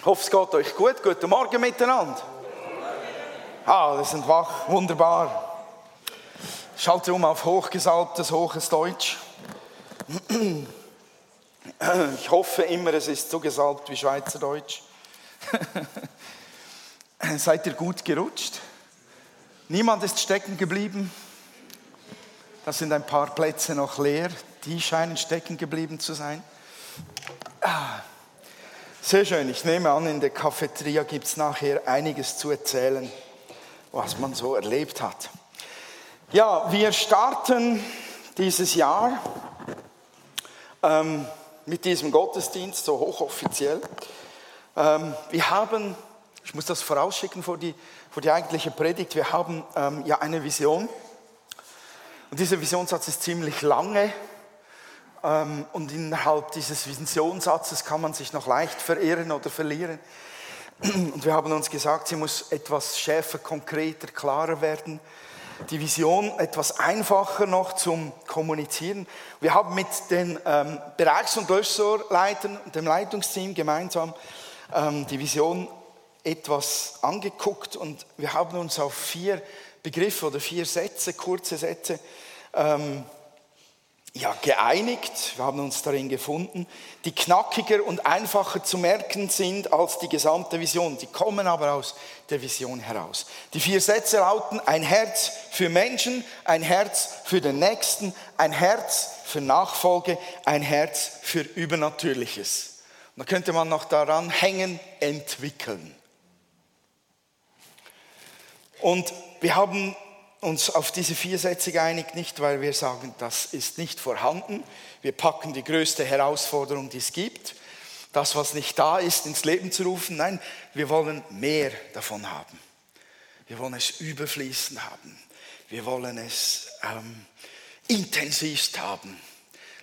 Ich hoffe, es geht euch gut. Guten Morgen miteinander. Ah, wir sind wach. Wunderbar. Schalte um auf hochgesalbtes, hohes Deutsch. Ich hoffe immer, es ist so gesalbt wie Schweizerdeutsch. Seid ihr gut gerutscht? Niemand ist stecken geblieben. Da sind ein paar Plätze noch leer. Die scheinen stecken geblieben zu sein. Ah. Sehr schön. Ich nehme an, in der Cafeteria gibt es nachher einiges zu erzählen, was man so erlebt hat. Ja, wir starten dieses Jahr ähm, mit diesem Gottesdienst, so hochoffiziell. Ähm, wir haben, ich muss das vorausschicken vor die, vor die eigentliche Predigt, wir haben ähm, ja eine Vision. Und dieser Visionssatz ist ziemlich lange und innerhalb dieses Visionssatzes kann man sich noch leicht verirren oder verlieren. Und wir haben uns gesagt, sie muss etwas schärfer, konkreter, klarer werden. Die Vision etwas einfacher noch zum Kommunizieren. Wir haben mit den ähm, Bereichs- und Löschsorleitern und dem Leitungsteam gemeinsam ähm, die Vision etwas angeguckt und wir haben uns auf vier Begriffe oder vier Sätze, kurze Sätze, ähm, ja, geeinigt, wir haben uns darin gefunden, die knackiger und einfacher zu merken sind als die gesamte Vision. Die kommen aber aus der Vision heraus. Die vier Sätze lauten, ein Herz für Menschen, ein Herz für den Nächsten, ein Herz für Nachfolge, ein Herz für Übernatürliches. Und da könnte man noch daran hängen, entwickeln. Und wir haben uns auf diese vier Sätze geeinigt, nicht weil wir sagen, das ist nicht vorhanden. Wir packen die größte Herausforderung, die es gibt, das, was nicht da ist, ins Leben zu rufen. Nein, wir wollen mehr davon haben. Wir wollen es überfließend haben. Wir wollen es ähm, intensivst haben,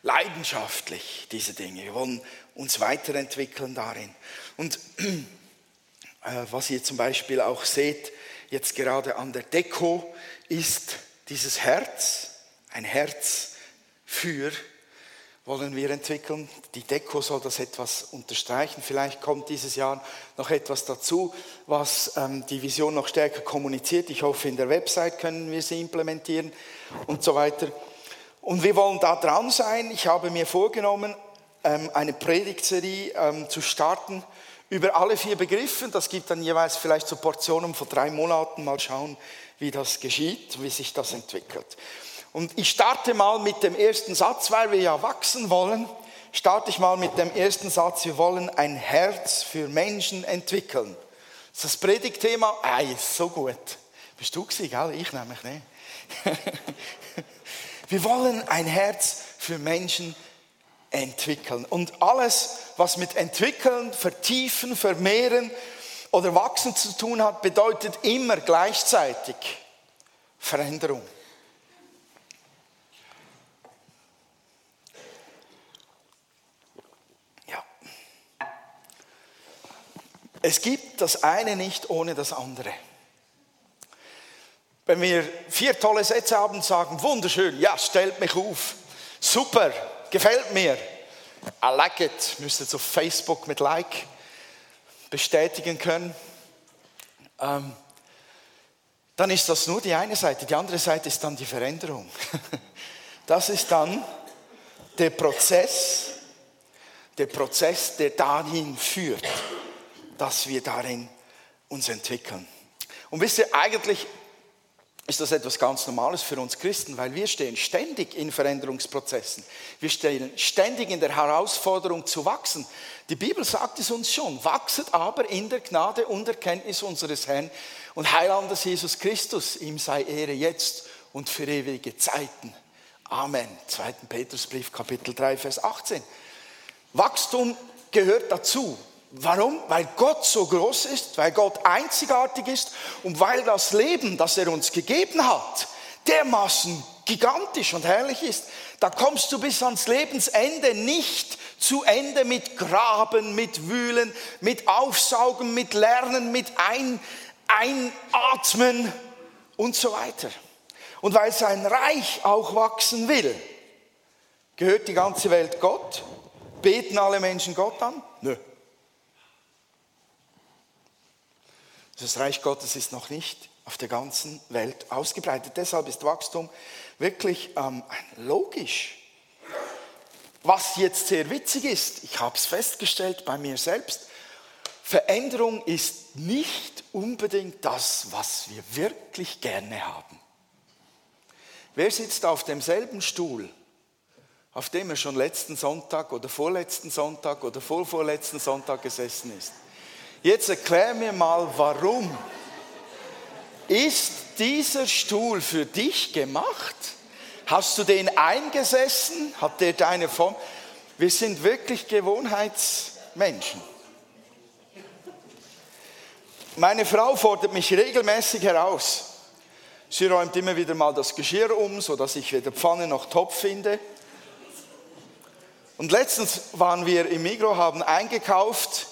leidenschaftlich, diese Dinge. Wir wollen uns weiterentwickeln darin. Und äh, was ihr zum Beispiel auch seht, jetzt gerade an der Deko, ist dieses Herz, ein Herz für, wollen wir entwickeln. Die Deko soll das etwas unterstreichen. Vielleicht kommt dieses Jahr noch etwas dazu, was ähm, die Vision noch stärker kommuniziert. Ich hoffe, in der Website können wir sie implementieren und so weiter. Und wir wollen da dran sein. Ich habe mir vorgenommen, eine Predigtserie ähm, zu starten über alle vier Begriffe. Das gibt dann jeweils vielleicht so Portionen von drei Monaten. Mal schauen, wie das geschieht, wie sich das entwickelt. Und ich starte mal mit dem ersten Satz, weil wir ja wachsen wollen. Starte ich mal mit dem ersten Satz. Wir wollen ein Herz für Menschen entwickeln. Das ist das Predigtthema. Ah, ist so gut. Bist du gewesen, gell? Ich nämlich nicht. wir wollen ein Herz für Menschen entwickeln. Und alles, was mit entwickeln, vertiefen, vermehren, oder wachsen zu tun hat, bedeutet immer gleichzeitig Veränderung. Ja. Es gibt das eine nicht ohne das andere. Wenn wir vier tolle Sätze haben sagen, wunderschön, ja, stellt mich auf, super, gefällt mir, I like it, müsst ihr auf Facebook mit Like bestätigen können, ähm, dann ist das nur die eine Seite. Die andere Seite ist dann die Veränderung. Das ist dann der Prozess, der Prozess, der dahin führt, dass wir darin uns entwickeln. Und wisst ihr, eigentlich ist das etwas ganz Normales für uns Christen, weil wir stehen ständig in Veränderungsprozessen. Wir stehen ständig in der Herausforderung zu wachsen. Die Bibel sagt es uns schon, wachset aber in der Gnade und Erkenntnis unseres Herrn und Heilandes Jesus Christus. Ihm sei Ehre jetzt und für ewige Zeiten. Amen. 2. Petrusbrief, Kapitel 3, Vers 18. Wachstum gehört dazu. Warum? Weil Gott so groß ist, weil Gott einzigartig ist und weil das Leben, das er uns gegeben hat, dermaßen gigantisch und herrlich ist. Da kommst du bis ans Lebensende nicht zu Ende mit Graben, mit Wühlen, mit Aufsaugen, mit Lernen, mit ein, Einatmen und so weiter. Und weil sein Reich auch wachsen will, gehört die ganze Welt Gott? Beten alle Menschen Gott an? Nö. Das Reich Gottes ist noch nicht auf der ganzen Welt ausgebreitet. Deshalb ist Wachstum wirklich ähm, logisch. Was jetzt sehr witzig ist, ich habe es festgestellt bei mir selbst, Veränderung ist nicht unbedingt das, was wir wirklich gerne haben. Wer sitzt auf demselben Stuhl, auf dem er schon letzten Sonntag oder vorletzten Sonntag oder vorvorletzten Sonntag gesessen ist? Jetzt erklär mir mal, warum ist dieser Stuhl für dich gemacht? Hast du den eingesessen? Hat der deine Form? Wir sind wirklich Gewohnheitsmenschen. Meine Frau fordert mich regelmäßig heraus. Sie räumt immer wieder mal das Geschirr um, sodass ich weder Pfanne noch Topf finde. Und letztens waren wir im Migro, haben eingekauft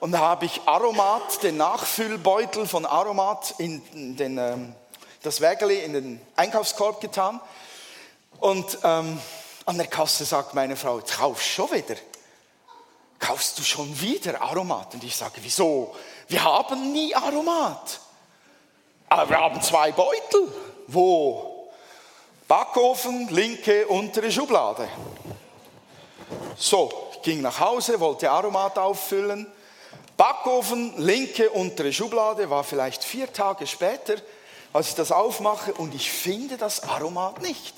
und da habe ich Aromat, den Nachfüllbeutel von Aromat in den, ähm, das Wägeli in den Einkaufskorb getan. Und ähm, an der Kasse sagt meine Frau, jetzt kaufst du schon wieder. Kaufst du schon wieder Aromat? Und ich sage, wieso? Wir haben nie Aromat. Aber wir haben zwei Beutel. Wo? Backofen, linke, untere Schublade. So, ich ging nach Hause, wollte Aromat auffüllen Backofen, linke untere Schublade, war vielleicht vier Tage später, als ich das aufmache und ich finde das Aromat nicht.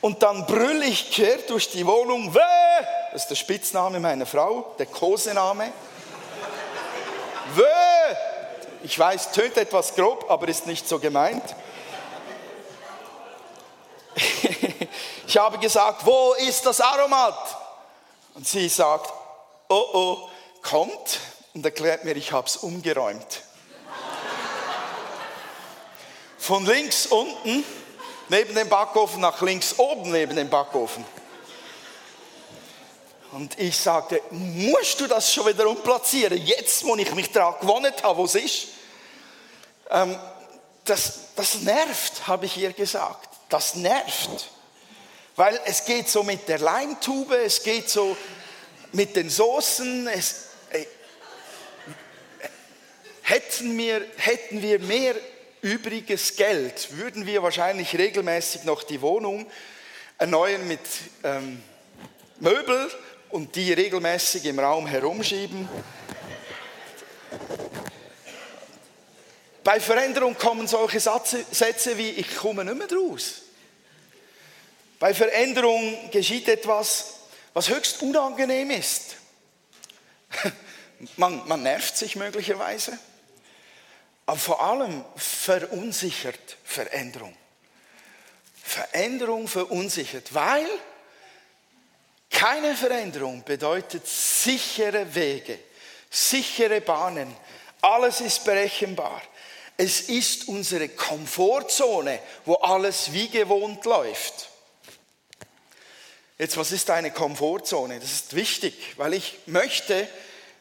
Und dann brülle ich quer durch die Wohnung, Wäh! das ist der Spitzname meiner Frau, der Kosename. Wäh! Ich weiß, tönt etwas grob, aber ist nicht so gemeint. ich habe gesagt, wo ist das Aromat? Und sie sagt, oh oh, kommt und erklärt mir, ich habe es umgeräumt. Von links unten neben dem Backofen nach links oben neben dem Backofen. Und ich sagte, musst du das schon wieder umplatzieren? Jetzt, wo ich mich daran gewonnen habe, wo es ist. Ähm, das, das nervt, habe ich ihr gesagt. Das nervt. Weil es geht so mit der Leimtube, es geht so mit den Soßen, es, Hätten wir, hätten wir mehr übriges Geld, würden wir wahrscheinlich regelmäßig noch die Wohnung erneuern mit ähm, Möbel und die regelmäßig im Raum herumschieben. Bei Veränderung kommen solche Sätze wie ich komme nicht mehr draus. Bei Veränderung geschieht etwas, was höchst unangenehm ist. Man, man nervt sich möglicherweise. Aber vor allem verunsichert Veränderung. Veränderung verunsichert, weil keine Veränderung bedeutet sichere Wege, sichere Bahnen. Alles ist berechenbar. Es ist unsere Komfortzone, wo alles wie gewohnt läuft. Jetzt, was ist eine Komfortzone? Das ist wichtig, weil ich möchte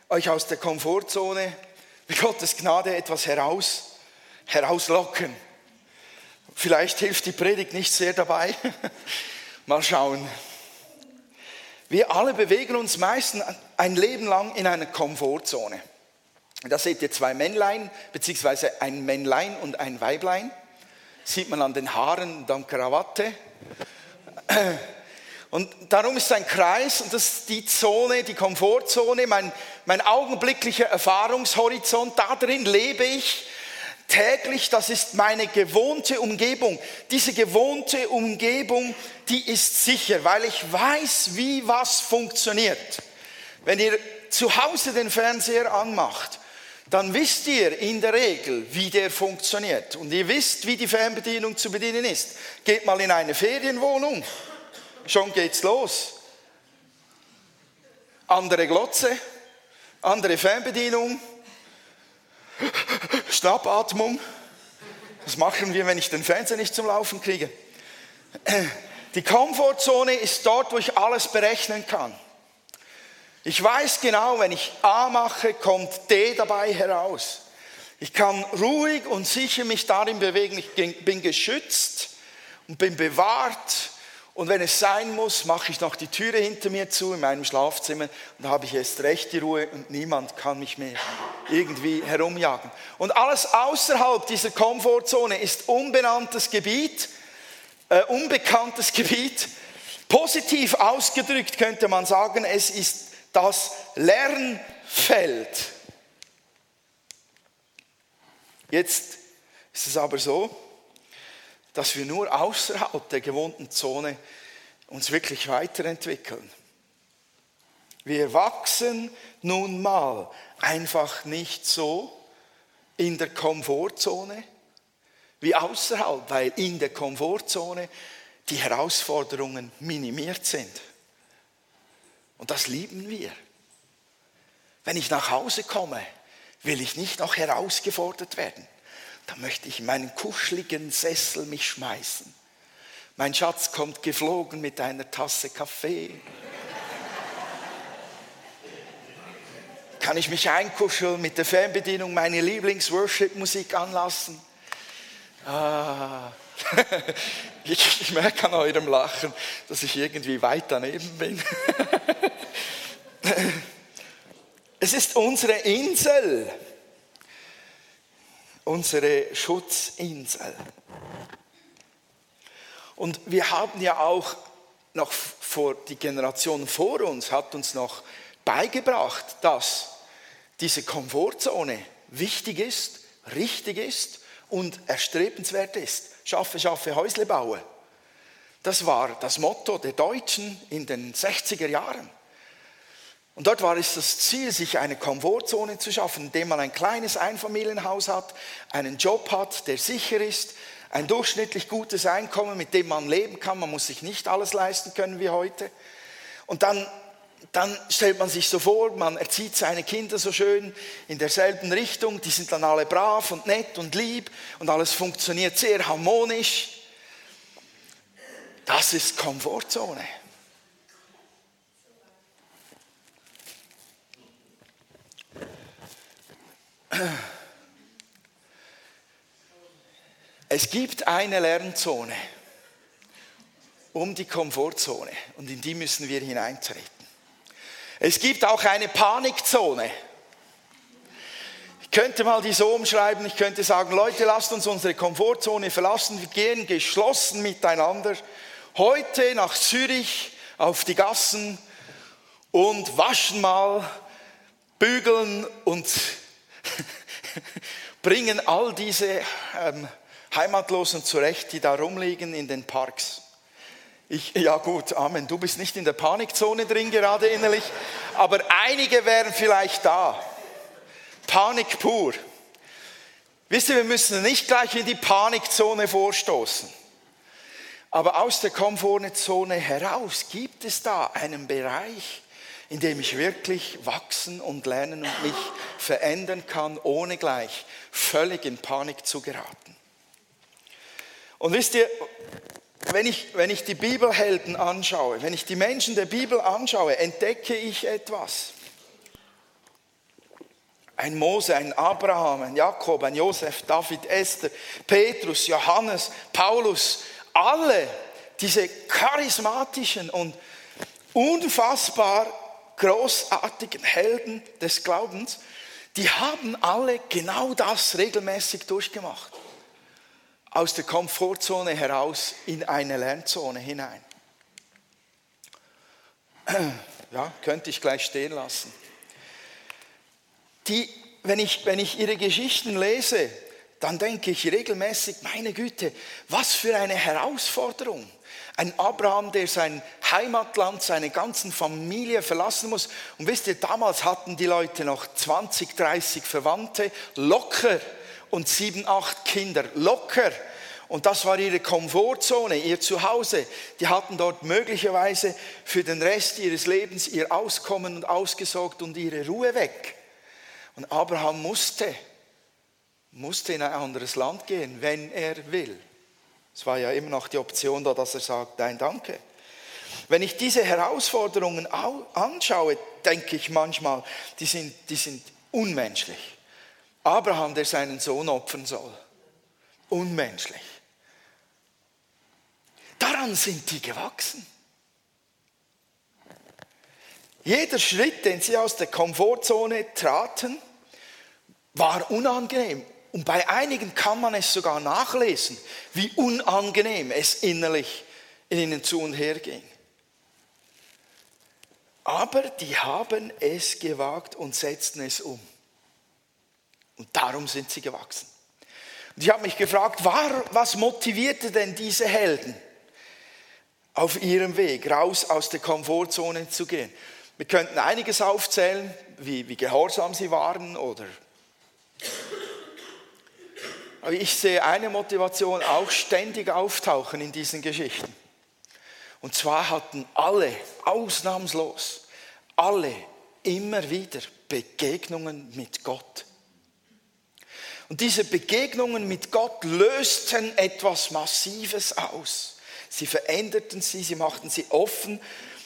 euch aus der Komfortzone mit Gottes Gnade etwas heraus, herauslocken. Vielleicht hilft die Predigt nicht sehr dabei. Mal schauen. Wir alle bewegen uns meistens ein Leben lang in einer Komfortzone. Da seht ihr zwei Männlein, beziehungsweise ein Männlein und ein Weiblein. Sieht man an den Haaren und an Krawatte. Und darum ist ein Kreis, und das ist die Zone, die Komfortzone, mein, mein augenblicklicher Erfahrungshorizont, da drin lebe ich täglich, das ist meine gewohnte Umgebung. Diese gewohnte Umgebung, die ist sicher, weil ich weiß, wie was funktioniert. Wenn ihr zu Hause den Fernseher anmacht, dann wisst ihr in der Regel, wie der funktioniert. Und ihr wisst, wie die Fernbedienung zu bedienen ist. Geht mal in eine Ferienwohnung schon geht's los. Andere Glotze, andere Fernbedienung, Schnappatmung. Was machen wir, wenn ich den Fernseher nicht zum Laufen kriege? Die Komfortzone ist dort, wo ich alles berechnen kann. Ich weiß genau, wenn ich A mache, kommt D dabei heraus. Ich kann ruhig und sicher mich darin bewegen. Ich bin geschützt und bin bewahrt und wenn es sein muss, mache ich noch die Türe hinter mir zu in meinem Schlafzimmer und da habe ich erst recht die Ruhe und niemand kann mich mehr irgendwie herumjagen. Und alles außerhalb dieser Komfortzone ist unbenanntes Gebiet, äh, unbekanntes Gebiet. Positiv ausgedrückt könnte man sagen, es ist das Lernfeld. Jetzt ist es aber so, dass wir nur außerhalb der gewohnten Zone uns wirklich weiterentwickeln. Wir wachsen nun mal einfach nicht so in der Komfortzone wie außerhalb, weil in der Komfortzone die Herausforderungen minimiert sind. Und das lieben wir. Wenn ich nach Hause komme, will ich nicht noch herausgefordert werden. Da möchte ich in meinen kuscheligen Sessel mich schmeißen. Mein Schatz kommt geflogen mit einer Tasse Kaffee. Kann ich mich einkuscheln, mit der Fernbedienung meine Lieblings-Worship-Musik anlassen? Ah. ich, ich merke an eurem Lachen, dass ich irgendwie weit daneben bin. es ist unsere Insel, unsere Schutzinsel. Und wir haben ja auch noch vor, die Generation vor uns hat uns noch beigebracht, dass diese Komfortzone wichtig ist, richtig ist und erstrebenswert ist. Schaffe, schaffe, Häusle baue. Das war das Motto der Deutschen in den 60er Jahren. Und dort war es das Ziel, sich eine Komfortzone zu schaffen, indem man ein kleines Einfamilienhaus hat, einen Job hat, der sicher ist, ein durchschnittlich gutes Einkommen, mit dem man leben kann. Man muss sich nicht alles leisten können wie heute. Und dann, dann stellt man sich so vor, man erzieht seine Kinder so schön in derselben Richtung. Die sind dann alle brav und nett und lieb und alles funktioniert sehr harmonisch. Das ist Komfortzone. Es gibt eine Lernzone um die Komfortzone und in die müssen wir hineintreten. Es gibt auch eine Panikzone. Ich könnte mal die so umschreiben, ich könnte sagen, Leute, lasst uns unsere Komfortzone verlassen, wir gehen geschlossen miteinander heute nach Zürich auf die Gassen und waschen mal, bügeln und bringen all diese ähm, Heimatlosen zurecht, die da rumliegen in den Parks. Ich, ja gut, Amen. Du bist nicht in der Panikzone drin gerade innerlich, aber einige wären vielleicht da. Panik pur. Wisst ihr, wir müssen nicht gleich in die Panikzone vorstoßen. Aber aus der Komfortzone heraus gibt es da einen Bereich, in dem ich wirklich wachsen und lernen und mich verändern kann, ohne gleich völlig in Panik zu geraten. Und wisst ihr, wenn ich, wenn ich die Bibelhelden anschaue, wenn ich die Menschen der Bibel anschaue, entdecke ich etwas. Ein Mose, ein Abraham, ein Jakob, ein Josef, David, Esther, Petrus, Johannes, Paulus, alle diese charismatischen und unfassbar großartigen Helden des Glaubens, die haben alle genau das regelmäßig durchgemacht. Aus der Komfortzone heraus in eine Lernzone hinein. Ja, könnte ich gleich stehen lassen. Die, wenn, ich, wenn ich ihre Geschichten lese, dann denke ich regelmäßig, meine Güte, was für eine Herausforderung. Ein Abraham, der sein Heimatland, seine ganzen Familie verlassen muss. Und wisst ihr, damals hatten die Leute noch 20, 30 Verwandte, locker und sieben, acht Kinder, locker. Und das war ihre Komfortzone, ihr Zuhause. Die hatten dort möglicherweise für den Rest ihres Lebens ihr Auskommen und ausgesorgt und ihre Ruhe weg. Und Abraham musste, musste in ein anderes Land gehen, wenn er will. Es war ja immer noch die Option da, dass er sagt, nein, danke. Wenn ich diese Herausforderungen anschaue, denke ich manchmal, die sind, die sind unmenschlich. Abraham, der seinen Sohn opfern soll. Unmenschlich. Daran sind die gewachsen. Jeder Schritt, den sie aus der Komfortzone traten, war unangenehm. Und bei einigen kann man es sogar nachlesen, wie unangenehm es innerlich in ihnen zu und her ging. Aber die haben es gewagt und setzten es um. Und darum sind sie gewachsen. Und ich habe mich gefragt, was motivierte denn diese Helden, auf ihrem Weg raus aus der Komfortzone zu gehen? Wir könnten einiges aufzählen, wie, wie gehorsam sie waren oder. Ich sehe eine Motivation auch ständig auftauchen in diesen Geschichten. Und zwar hatten alle, ausnahmslos, alle immer wieder Begegnungen mit Gott. Und diese Begegnungen mit Gott lösten etwas Massives aus. Sie veränderten sie, sie machten sie offen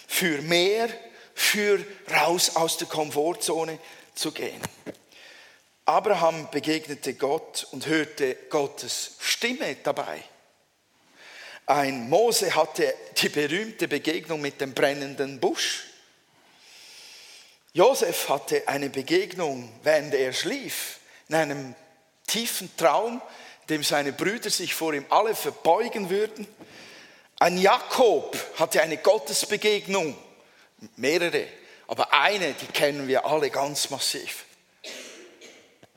für mehr, für raus aus der Komfortzone zu gehen. Abraham begegnete Gott und hörte Gottes Stimme dabei. Ein Mose hatte die berühmte Begegnung mit dem brennenden Busch. Josef hatte eine Begegnung, während er schlief, in einem tiefen Traum, dem seine Brüder sich vor ihm alle verbeugen würden. Ein Jakob hatte eine Gottesbegegnung, mehrere, aber eine, die kennen wir alle ganz massiv.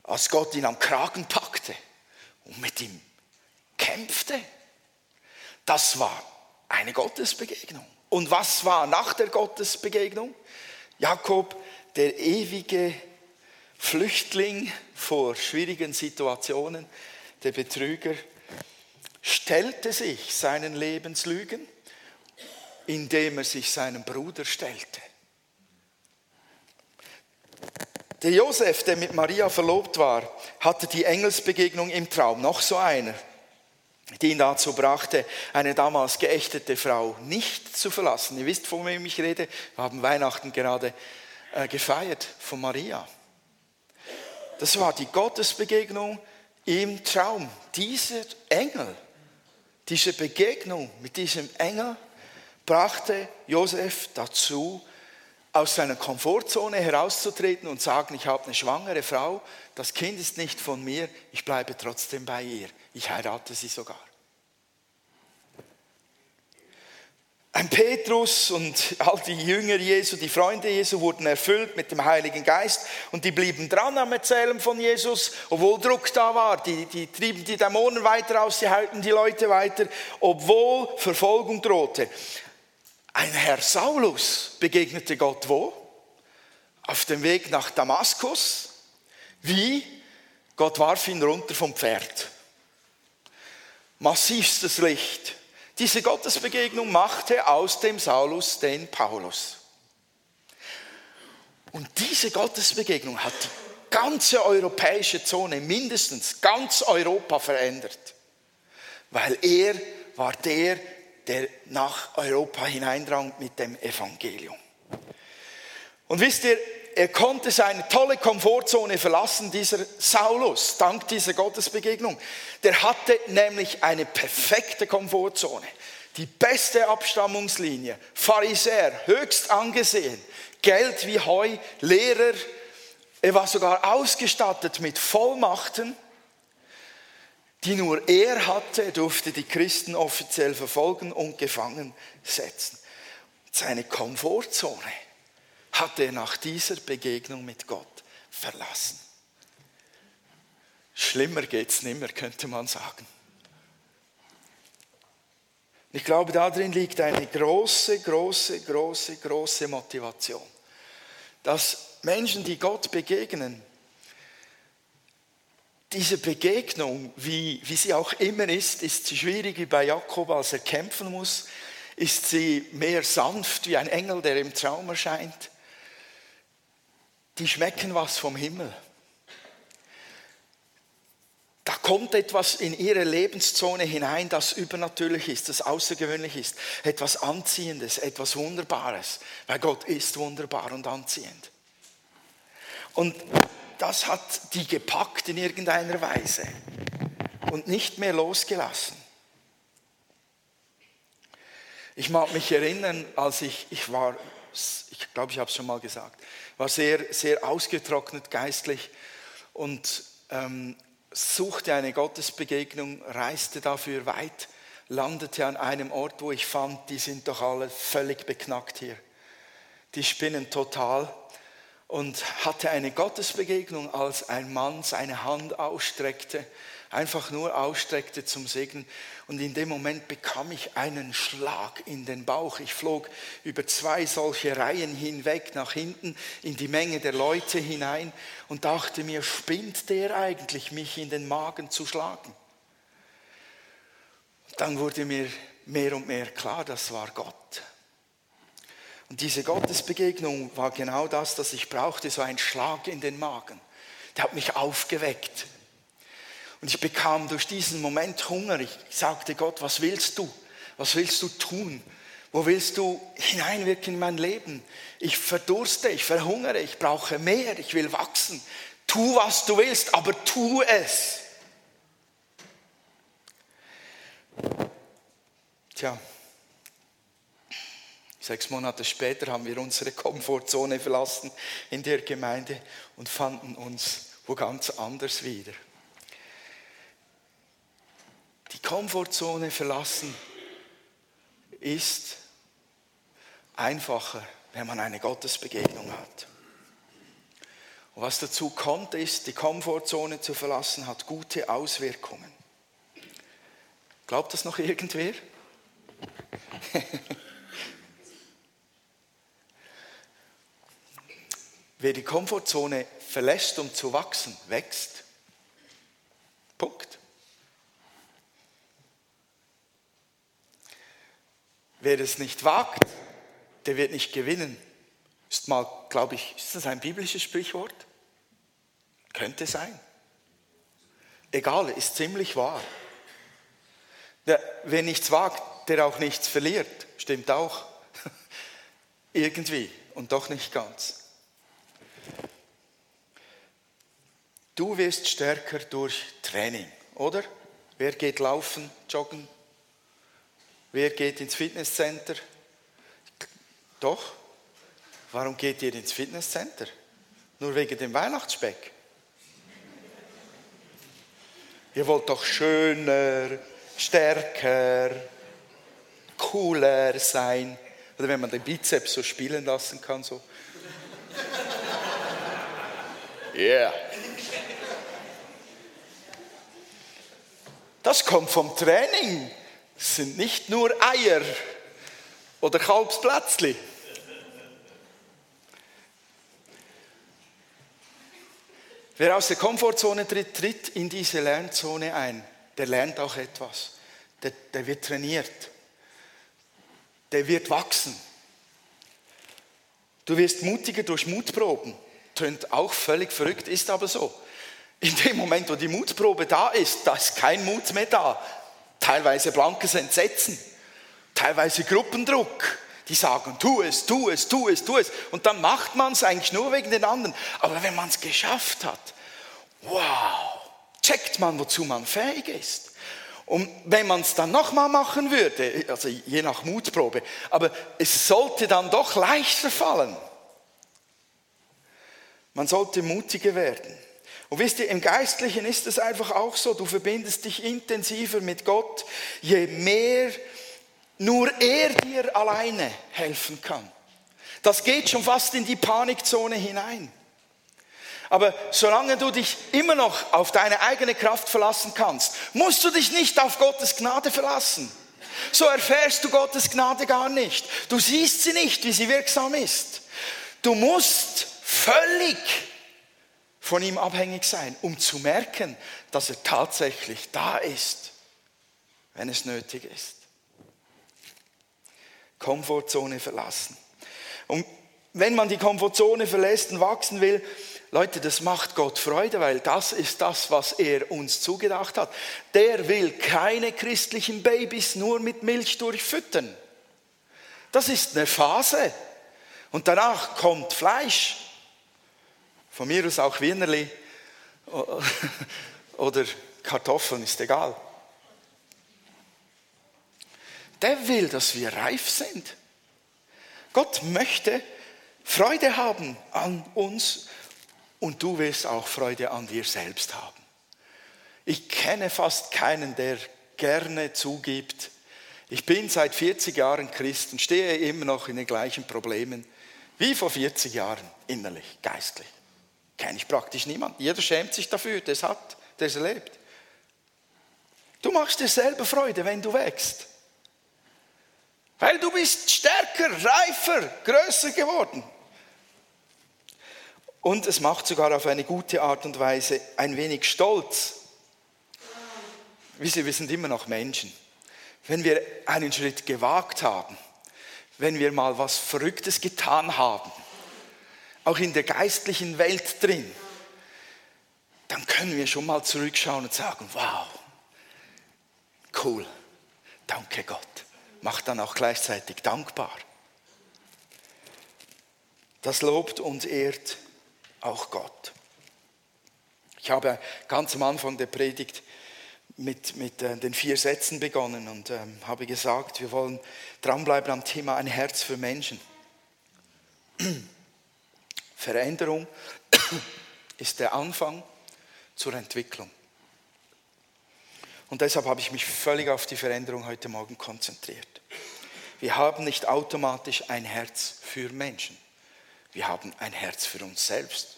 Als Gott ihn am Kragen packte und mit ihm kämpfte. Das war eine Gottesbegegnung. Und was war nach der Gottesbegegnung? Jakob, der ewige Flüchtling vor schwierigen Situationen, der Betrüger, stellte sich seinen Lebenslügen, indem er sich seinem Bruder stellte. Der Josef, der mit Maria verlobt war, hatte die Engelsbegegnung im Traum, noch so einer die ihn dazu brachte, eine damals geächtete Frau nicht zu verlassen. Ihr wisst, von wem ich rede. Wir haben Weihnachten gerade äh, gefeiert von Maria. Das war die Gottesbegegnung im Traum. Dieser Engel, diese Begegnung mit diesem Engel brachte Josef dazu, aus seiner Komfortzone herauszutreten und sagen, ich habe eine schwangere Frau, das Kind ist nicht von mir, ich bleibe trotzdem bei ihr, ich heirate sie sogar. Ein Petrus und all die Jünger Jesu, die Freunde Jesu wurden erfüllt mit dem Heiligen Geist und die blieben dran am Erzählen von Jesus, obwohl Druck da war. Die, die trieben die Dämonen weiter aus, sie halten die Leute weiter, obwohl Verfolgung drohte. Ein Herr Saulus begegnete Gott wo? Auf dem Weg nach Damaskus. Wie? Gott warf ihn runter vom Pferd. Massivstes Licht. Diese Gottesbegegnung machte aus dem Saulus den Paulus. Und diese Gottesbegegnung hat die ganze europäische Zone, mindestens ganz Europa verändert. Weil er war der, der nach Europa hineindrang mit dem Evangelium. Und wisst ihr, er konnte seine tolle Komfortzone verlassen, dieser Saulus, dank dieser Gottesbegegnung. Der hatte nämlich eine perfekte Komfortzone, die beste Abstammungslinie, Pharisäer, höchst angesehen, Geld wie Heu, Lehrer, er war sogar ausgestattet mit Vollmachten die nur er hatte, durfte die Christen offiziell verfolgen und gefangen setzen. Seine Komfortzone hatte er nach dieser Begegnung mit Gott verlassen. Schlimmer geht's nimmer, könnte man sagen. Ich glaube, darin liegt eine große, große, große, große Motivation, dass Menschen, die Gott begegnen, diese Begegnung, wie, wie sie auch immer ist, ist sie schwierig wie bei Jakob, als er kämpfen muss, ist sie mehr sanft wie ein Engel, der im Traum erscheint. Die schmecken was vom Himmel. Da kommt etwas in ihre Lebenszone hinein, das übernatürlich ist, das außergewöhnlich ist, etwas Anziehendes, etwas Wunderbares, weil Gott ist wunderbar und anziehend. Und das hat die gepackt in irgendeiner Weise und nicht mehr losgelassen. Ich mag mich erinnern, als ich, ich war, ich glaube, ich habe es schon mal gesagt, war sehr, sehr ausgetrocknet geistlich und ähm, suchte eine Gottesbegegnung, reiste dafür weit, landete an einem Ort, wo ich fand, die sind doch alle völlig beknackt hier. Die spinnen total und hatte eine Gottesbegegnung, als ein Mann seine Hand ausstreckte, einfach nur ausstreckte zum Segen. Und in dem Moment bekam ich einen Schlag in den Bauch. Ich flog über zwei solche Reihen hinweg nach hinten in die Menge der Leute hinein und dachte mir, spinnt der eigentlich, mich in den Magen zu schlagen? Dann wurde mir mehr und mehr klar, das war Gott. Und diese Gottesbegegnung war genau das, was ich brauchte, so ein Schlag in den Magen. Der hat mich aufgeweckt. Und ich bekam durch diesen Moment Hunger. Ich sagte Gott, was willst du? Was willst du tun? Wo willst du hineinwirken in mein Leben? Ich verdurste, ich verhungere, ich brauche mehr, ich will wachsen. Tu, was du willst, aber tu es. Tja, Sechs Monate später haben wir unsere Komfortzone verlassen in der Gemeinde und fanden uns wo ganz anders wieder. Die Komfortzone verlassen ist einfacher, wenn man eine Gottesbegegnung hat. Und was dazu kommt, ist, die Komfortzone zu verlassen, hat gute Auswirkungen. Glaubt das noch irgendwer? Wer die Komfortzone verlässt, um zu wachsen, wächst. Punkt. Wer es nicht wagt, der wird nicht gewinnen. Ist mal, glaube ich, ist das ein biblisches Sprichwort? Könnte sein. Egal, ist ziemlich wahr. Der, wer nichts wagt, der auch nichts verliert. Stimmt auch. Irgendwie und doch nicht ganz. Du wirst stärker durch Training, oder? Wer geht laufen, joggen? Wer geht ins Fitnesscenter? Doch. Warum geht ihr ins Fitnesscenter? Nur wegen dem Weihnachtsspeck. Ihr wollt doch schöner, stärker, cooler sein. Oder wenn man den Bizeps so spielen lassen kann, so. Yeah. Das kommt vom Training. Es sind nicht nur Eier oder Kalbsplätzli. Wer aus der Komfortzone tritt, tritt in diese Lernzone ein. Der lernt auch etwas. Der, der wird trainiert. Der wird wachsen. Du wirst mutiger durch Mutproben. Tönt auch völlig verrückt, ist aber so. In dem Moment, wo die Mutprobe da ist, da ist kein Mut mehr da. Teilweise blankes Entsetzen, teilweise Gruppendruck. Die sagen, tu es, tu es, tu es, tu es. Und dann macht man es eigentlich nur wegen den anderen. Aber wenn man es geschafft hat, wow, checkt man, wozu man fähig ist. Und wenn man es dann nochmal machen würde, also je nach Mutprobe, aber es sollte dann doch leichter fallen. Man sollte mutiger werden. Und wisst ihr, im Geistlichen ist es einfach auch so, du verbindest dich intensiver mit Gott, je mehr nur er dir alleine helfen kann. Das geht schon fast in die Panikzone hinein. Aber solange du dich immer noch auf deine eigene Kraft verlassen kannst, musst du dich nicht auf Gottes Gnade verlassen. So erfährst du Gottes Gnade gar nicht. Du siehst sie nicht, wie sie wirksam ist. Du musst völlig von ihm abhängig sein, um zu merken, dass er tatsächlich da ist, wenn es nötig ist. Komfortzone verlassen. Und wenn man die Komfortzone verlässt und wachsen will, Leute, das macht Gott Freude, weil das ist das, was er uns zugedacht hat. Der will keine christlichen Babys nur mit Milch durchfüttern. Das ist eine Phase. Und danach kommt Fleisch. Von mir aus auch Wienerli oder Kartoffeln, ist egal. Der will, dass wir reif sind. Gott möchte Freude haben an uns und du wirst auch Freude an dir selbst haben. Ich kenne fast keinen, der gerne zugibt, ich bin seit 40 Jahren Christ und stehe immer noch in den gleichen Problemen wie vor 40 Jahren innerlich, geistlich. Kenne ich praktisch niemanden. Jeder schämt sich dafür, der es hat, der es erlebt. Du machst dir selber Freude, wenn du wächst. Weil du bist stärker, reifer, größer geworden. Und es macht sogar auf eine gute Art und Weise ein wenig stolz. Wisst ihr, wir sind immer noch Menschen. Wenn wir einen Schritt gewagt haben, wenn wir mal was Verrücktes getan haben, auch in der geistlichen Welt drin, dann können wir schon mal zurückschauen und sagen, wow, cool, danke Gott. Macht dann auch gleichzeitig dankbar. Das lobt und ehrt auch Gott. Ich habe ganz am Anfang der Predigt mit, mit äh, den vier Sätzen begonnen und ähm, habe gesagt, wir wollen dranbleiben am Thema ein Herz für Menschen. Veränderung ist der Anfang zur Entwicklung. Und deshalb habe ich mich völlig auf die Veränderung heute Morgen konzentriert. Wir haben nicht automatisch ein Herz für Menschen. Wir haben ein Herz für uns selbst.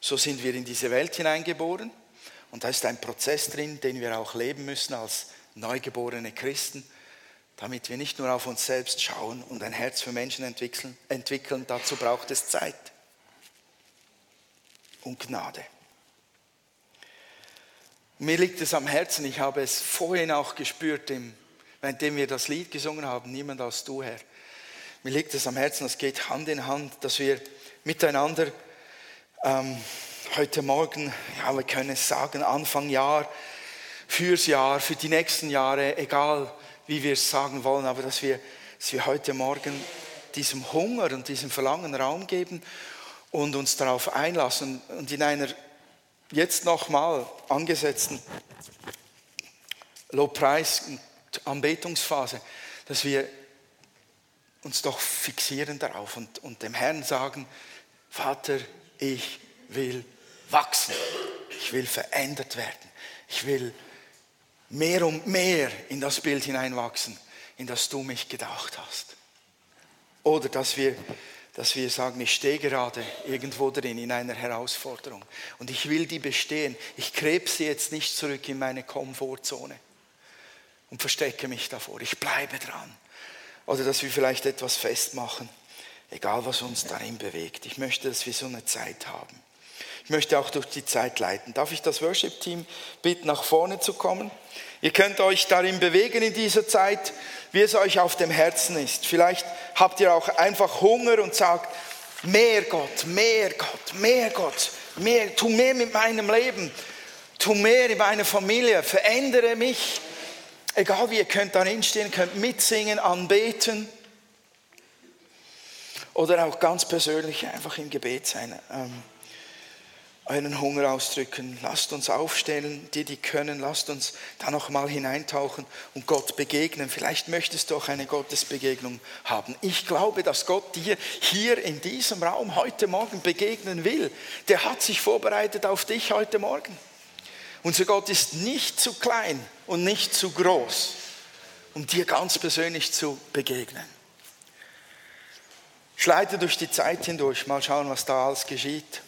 So sind wir in diese Welt hineingeboren und da ist ein Prozess drin, den wir auch leben müssen als neugeborene Christen, damit wir nicht nur auf uns selbst schauen und ein Herz für Menschen entwickeln. entwickeln. Dazu braucht es Zeit und Gnade. Mir liegt es am Herzen, ich habe es vorhin auch gespürt, während wir das Lied gesungen haben, niemand als du, Herr. Mir liegt es am Herzen, es geht Hand in Hand, dass wir miteinander ähm, heute Morgen, ja, wir können es sagen, Anfang Jahr, fürs Jahr, für die nächsten Jahre, egal wie wir es sagen wollen, aber dass wir, dass wir heute Morgen diesem Hunger und diesem Verlangen Raum geben und uns darauf einlassen und in einer jetzt nochmal angesetzten Lobpreis- und Anbetungsphase, dass wir uns doch fixieren darauf und, und dem Herrn sagen, Vater, ich will wachsen. Ich will verändert werden. Ich will mehr und mehr in das Bild hineinwachsen, in das du mich gedacht hast. Oder dass wir, dass wir sagen, ich stehe gerade irgendwo drin in einer Herausforderung und ich will die bestehen. Ich krebse jetzt nicht zurück in meine Komfortzone und verstecke mich davor. Ich bleibe dran. Oder dass wir vielleicht etwas festmachen, egal was uns darin bewegt. Ich möchte, dass wir so eine Zeit haben. Ich möchte auch durch die Zeit leiten. Darf ich das Worship-Team bitten, nach vorne zu kommen? Ihr könnt euch darin bewegen in dieser Zeit, wie es euch auf dem Herzen ist. Vielleicht habt ihr auch einfach Hunger und sagt, mehr Gott, mehr Gott, mehr Gott, mehr, tu mehr mit meinem Leben, tu mehr in meiner Familie, verändere mich. Egal wie, ihr könnt darin stehen, könnt mitsingen, anbeten oder auch ganz persönlich einfach im Gebet sein. Euren Hunger ausdrücken. Lasst uns aufstellen, die, die können, lasst uns da noch mal hineintauchen und Gott begegnen. Vielleicht möchtest du auch eine Gottesbegegnung haben. Ich glaube, dass Gott dir hier in diesem Raum heute Morgen begegnen will. Der hat sich vorbereitet auf dich heute Morgen. Unser Gott ist nicht zu klein und nicht zu groß, um dir ganz persönlich zu begegnen. Schleite durch die Zeit hindurch, mal schauen, was da alles geschieht.